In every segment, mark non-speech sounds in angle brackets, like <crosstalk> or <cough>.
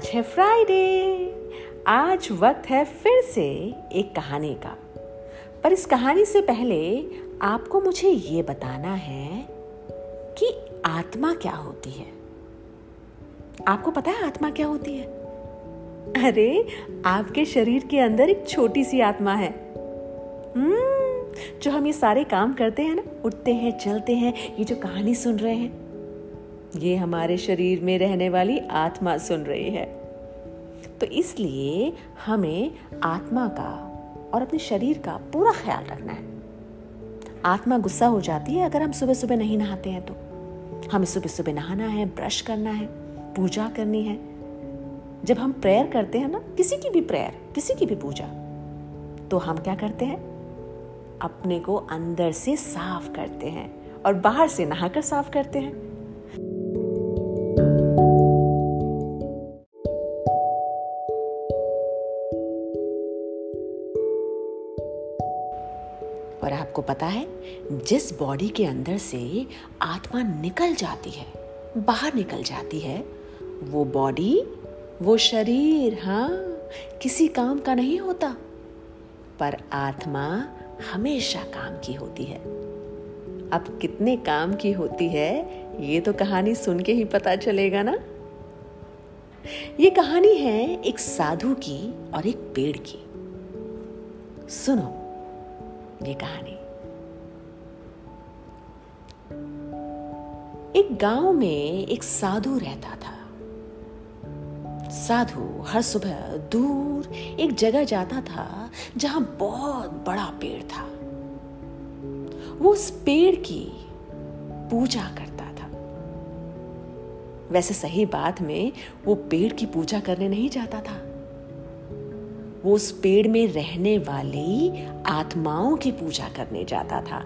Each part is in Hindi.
आज है फ्राइडे आज वक्त है फिर से एक कहानी का। पर इस कहानी से पहले आपको मुझे ये बताना है कि आत्मा क्या होती है। आपको पता है आत्मा क्या होती है? अरे आपके शरीर के अंदर एक छोटी सी आत्मा है। हम्म, जो हम ये सारे काम करते हैं ना उठते हैं चलते हैं ये जो कहानी सुन रहे हैं ये हमारे शरीर में रहने वाली आत्मा सुन रही है। तो इसलिए हमें आत्मा का और अपने शरीर का पूरा ख्याल रखना है। आत्मा गुस्सा हो जाती है अगर हम सुबह सुबह नहीं नहाते हैं तो। हमें सुबह सुबह नहाना है, ब्रश करना है, पूजा करनी है। जब हम प्रेयर करते हैं ना, किसी की भी प्रेयर, किसी की भी पूजा तो हम क्या करते हैं? अपने को अंदर से साफ़ करते हैं और बाहर से नहाकर साफ़ करते हैं। आपको पता है, जिस बॉडी के अंदर से आत्मा निकल जाती है, बाहर निकल जाती है, वो बॉडी, वो शरीर हाँ किसी काम का नहीं होता। पर आत्मा हमेशा काम की होती है। अब कितने काम की होती है, ये तो कहानी सुन के ही पता चलेगा ना? ये कहानी है एक साधु की और एक पेड़ की। सुनो, ये कहानी। एक गाँव में एक साधु रहता था। साधु हर सुबह दूर एक जगह जाता था जहाँ बहुत बड़ा पेड़ था। वो उस पेड़ की पूजा करता था। वैसे सही बात में वो पेड़ की पूजा करने नहीं जाता था। वो उस पेड़ में रहने वाली आत्माओं की पूजा करने जाता था।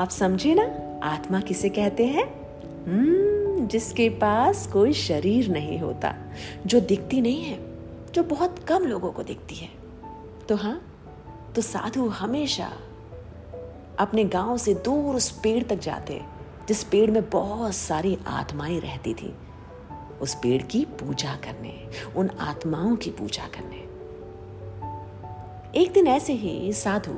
आप समझे ना? आत्मा किसे कहते हैं? हम्म जिसके पास कोई शरीर नहीं होता, जो दिखती नहीं है, जो बहुत कम लोगों को दिखती है। तो हाँ तो साधु हमेशा अपने गाँव से दूर उस पेड़ तक जाते, जिस पेड़ में बहुत सारी आत्माएँ रहती थी। उस पेड़ की पूजा करने, उन आत्माओं की पूजा करने। एक दिन ऐसे ही साधु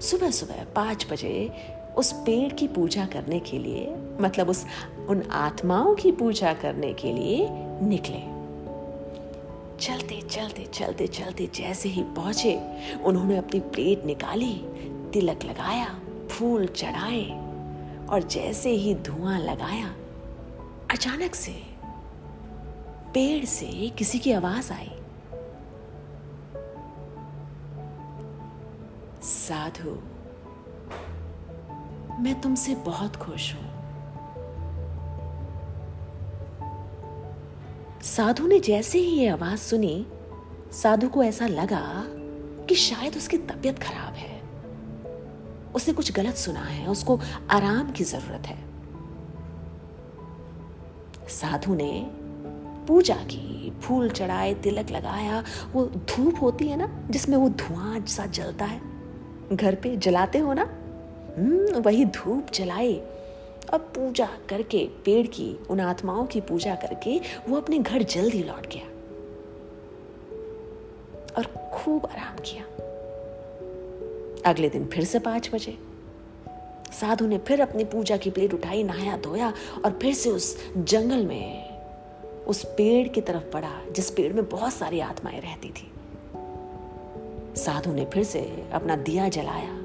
सुबह सुबह पाँच बजे उस पेड़ की पूजा करने के लिए मतलब उस, उन आत्माओं की पूजा करने के लिए निकले। चलते चलते चलते चलते जैसे ही पहुँचे, उन्होंने अपनी प्लेट निकाली, तिलक लगाया, फूल चढ़ाए, और जैसे ही धुआँ लगाया, अचानक से पेड़ से किसी की आवाज़ आई। साधु मैं तुमसे बहुत खुश हूँ। साधु ने जैसे ही ये आवाज़ सुनी, साधु को ऐसा लगा कि शायद उसकी तबीयत खराब है। उसने कुछ गलत सुना है, उसको आराम की ज़रूरत है। साधु ने पूजा की, फूल चढ़ाए, तिलक लगाया, वो धूप होती है ना, जिसमें वो धुआँ सा जलता है। घर पे जलाते हो ना वही धूप जलाए और पूजा करके, पेड़ की, उन आत्माओं की पूजा करके, वो अपने घर जल्दी लौट गया। और खूब आराम किया। अगले दिन फिर से पाँच बजे। साधु ने फिर अपनी पूजा की प्लेट उठाई, नहाया, धोया, और फिर से उस जंगल में, उस पेड़ की तरफ़ बढ़ा, जिस पेड़ में बहुत सारी आत्माएँ रहती थी। साधु ने फिर से अपना दिया जलाया।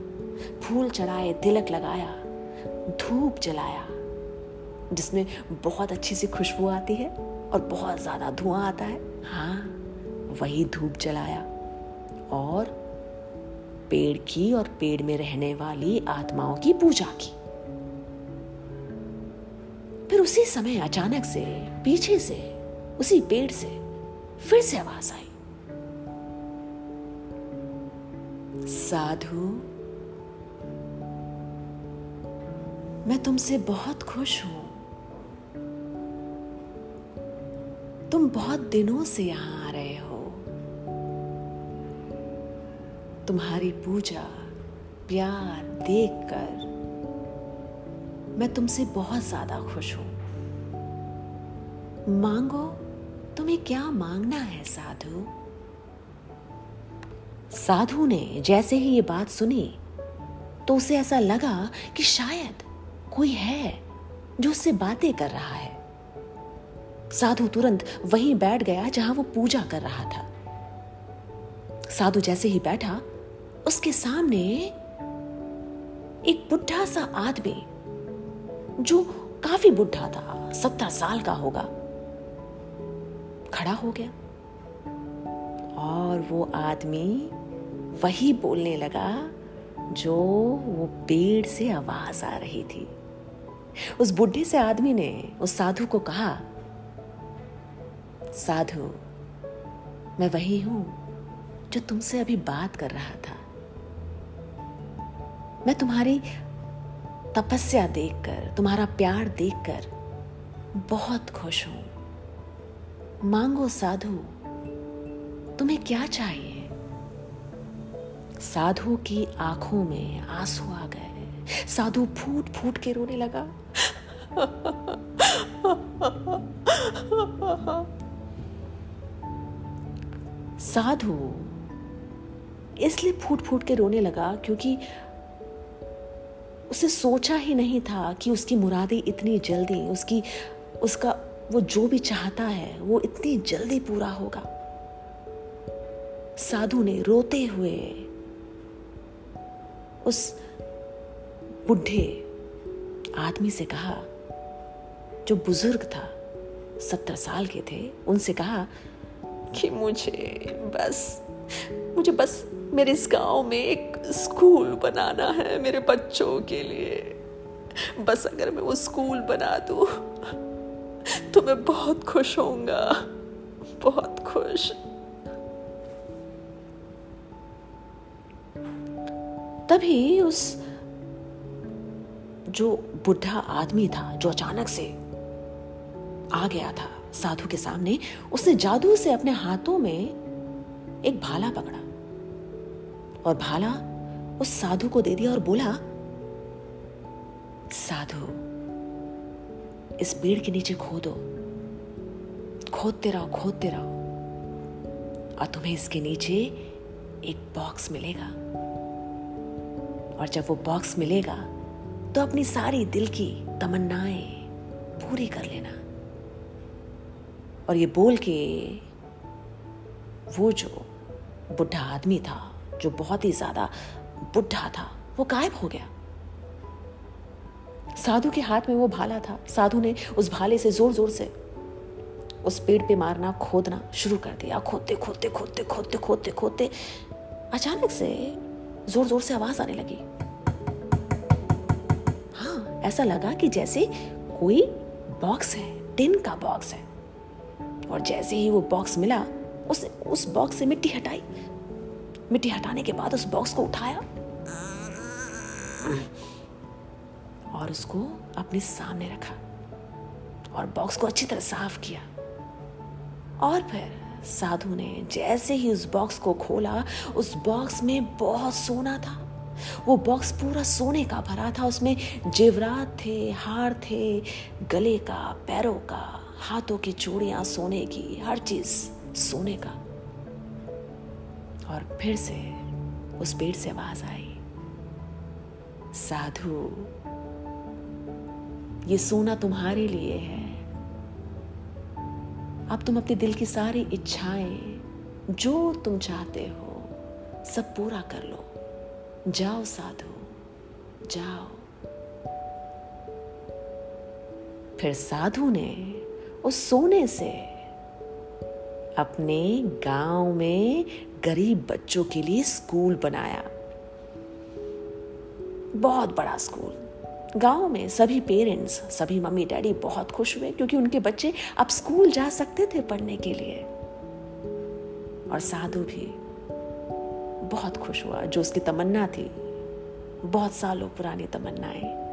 फूल चढ़ाए, तिलक लगाया, धूप जलाया, जिसमें बहुत अच्छी सी खुशबू आती है और बहुत ज़्यादा धुआँ आता है। हाँ वही धूप जलाया और पेड़ की और पेड़ में रहने वाली आत्माओं की पूजा की। फिर उसी समय अचानक से, पीछे से, उसी पेड़ से फिर से आवाज़ आई। साधु मैं तुमसे बहुत खुश हूँ। तुम बहुत दिनों से यहाँ आ रहे हो। तुम्हारी पूजा, प्यार देखकर मैं तुमसे बहुत ज़्यादा खुश हूँ। मांगो, तुम्हें क्या मांगना है, साधु? साधु ने जैसे ही ये बात सुनी तो उसे ऐसा लगा कि शायद कोई है जो उससे बातें कर रहा है? साधु तुरंत वहीं बैठ गया जहाँ वो पूजा कर रहा था। साधु जैसे ही बैठा, उसके सामने एक बुढ़ा सा आदमी, जो काफ़ी बुढ़ा था, सत्तर साल का होगा, खड़ा हो गया। और वो आदमी वही बोलने लगा जो वो पेड़ से आवाज़ आ रही थी। उस बुढ़े से आदमी ने उस साधु को कहा, साधु, मैं वही हूँ जो तुमसे अभी बात कर रहा था। मैं तुम्हारी तपस्या देखकर, तुम्हारा प्यार देखकर बहुत खुश हूँ। मांगो साधु, तुम्हें क्या चाहिए? साधु की आँखों में आँसू आ गए। साधु फूट फूट के रोने लगा। <laughs> साधु, इसलिए फूट फूट के रोने लगा क्योंकि उसे सोचा ही नहीं था कि उसकी मुरादें इतनी जल्दी, उसकी, उसका, वो जो भी चाहता है, वो इतनी जल्दी पूरा होगा। साधु ने रोते हुए उस बुढ़े आदमी से कहा जो बुज़ुर्ग था, सत्तर साल के थे, उनसे कहा कि मुझे बस मुझे बस मेरे इस गाँव में एक स्कूल बनाना है मेरे बच्चों के लिए। बस अगर मैं वो स्कूल बना दूँ तो मैं बहुत खुश होऊँगा, बहुत खुश। तभी उस जो बुढ़ा आदमी था, जो अचानक से आ गया था साधु के सामने। उसने जादू से अपने हाथों में एक भाला पकड़ा और भाला उस साधु को दे दिया और बोला, साधु, इस पेड़ के नीचे खोदो खोदते रहो खोदते रहो और तुम्हें इसके नीचे एक बॉक्स मिलेगा। और जब वो बॉक्स मिलेगा तो अपनी सारी दिल की तमन्नाएँ पूरी कर लेना। और ये बोल के वो जो बुढ़ा आदमी था, जो बहुत ही ज़्यादा बुढ़ा था, वो गायब हो गया। साधु के हाथ में वो भाला था। साधु ने उस भाले से ज़ोर ज़ोर से उस पेड़ पे मारना, खोदना शुरू कर दिया। खोदते खोदते खोदते खोदते खोदते खोदते अचानक से ज़ोर ज़ोर से आवाज़ आने लगी। हाँ ऐसा लगा कि जैसे कोई बॉक्स है टिन का बॉक्स है। और जैसे ही वो बॉक्स मिला, उस उस बॉक्स से मिट्टी हटाई। मिट्टी हटाने के बाद उस बॉक्स को उठाया और उसको अपने सामने रखा और बॉक्स को अच्छी तरह साफ़ किया। और फिर साधु ने जैसे ही उस बॉक्स को खोला, उस बॉक्स में बहुत सोना था। वो बॉक्स पूरा सोने का भरा था, उसमें जेवरात थे, हार थे, गले का, पैरों का हाथों की चूड़ियाँ सोने की, हर चीज़ सोने का। और फिर से उस पेड़ से आवाज़ आई, साधु, ये सोना तुम्हारे लिए है। अब तुम अपने दिल की सारी इच्छाएँ, जो तुम चाहते हो, सब पूरा कर लो। जाओ साधु, जाओ। फिर साधु ने उस सोने से। अपने गाँव में गरीब बच्चों के लिए स्कूल बनाया। बहुत बड़ा स्कूल। गाँव में सभी पेरेंट्स, सभी मम्मी डैडी बहुत खुश हुए क्योंकि उनके बच्चे अब स्कूल जा सकते थे पढ़ने के लिए। और साधु भी बहुत खुश हुआ, जो उसकी तमन्ना थी। बहुत सालों पुरानी तमन्नाएँ,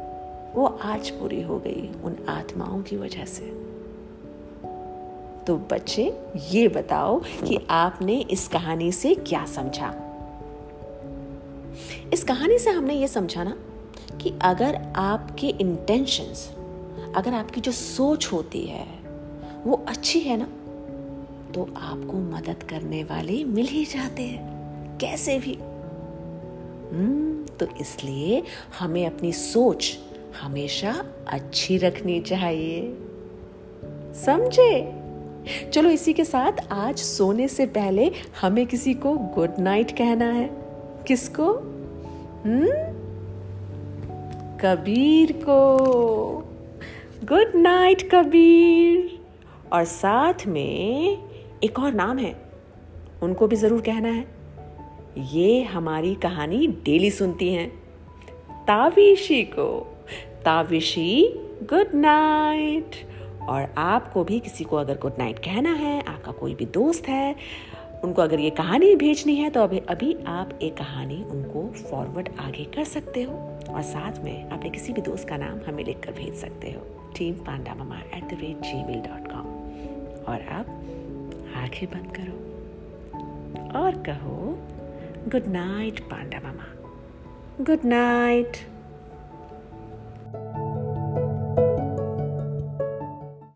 वो आज पूरी हो गई उन आत्माओं की वजह से। तो बच्चे, ये बताओ कि आपने इस कहानी से क्या समझा? इस कहानी से हमने ये समझा ना कि अगर आपके इंटेंशंस अगर आपकी जो सोच होती है, वो अच्छी है ना तो आपको मदद करने वाले मिल ही जाते हैं। कैसे भी। हम्म तो इसलिए हमें अपनी सोच हमेशा अच्छी रखनी चाहिए। समझे? चलो इसी के साथ आज सोने से पहले हमें किसी को गुड नाइट कहना है। किसको? हम्म? कबीर को। Good night Kabir. और साथ में एक और नाम है, उनको भी ज़रूर कहना है। ये हमारी कहानी डेली सुनती हैं। ताविशी को। ताविशी गुड नाइट और आपको भी किसी को अगर गुड नाइट कहना है, आपका कोई भी दोस्त है, उनको अगर ये कहानी भेजनी है तो अभी अभी आप एक कहानी उनको फॉरवर्ड आगे कर सकते हो और साथ में अपने किसी भी दोस्त का नाम हमें लिख कर भेज सकते हो। Team Panda Mama at the rate Gmail dot com और अब आँखें बंद करो और कहो good night Panda Mama good night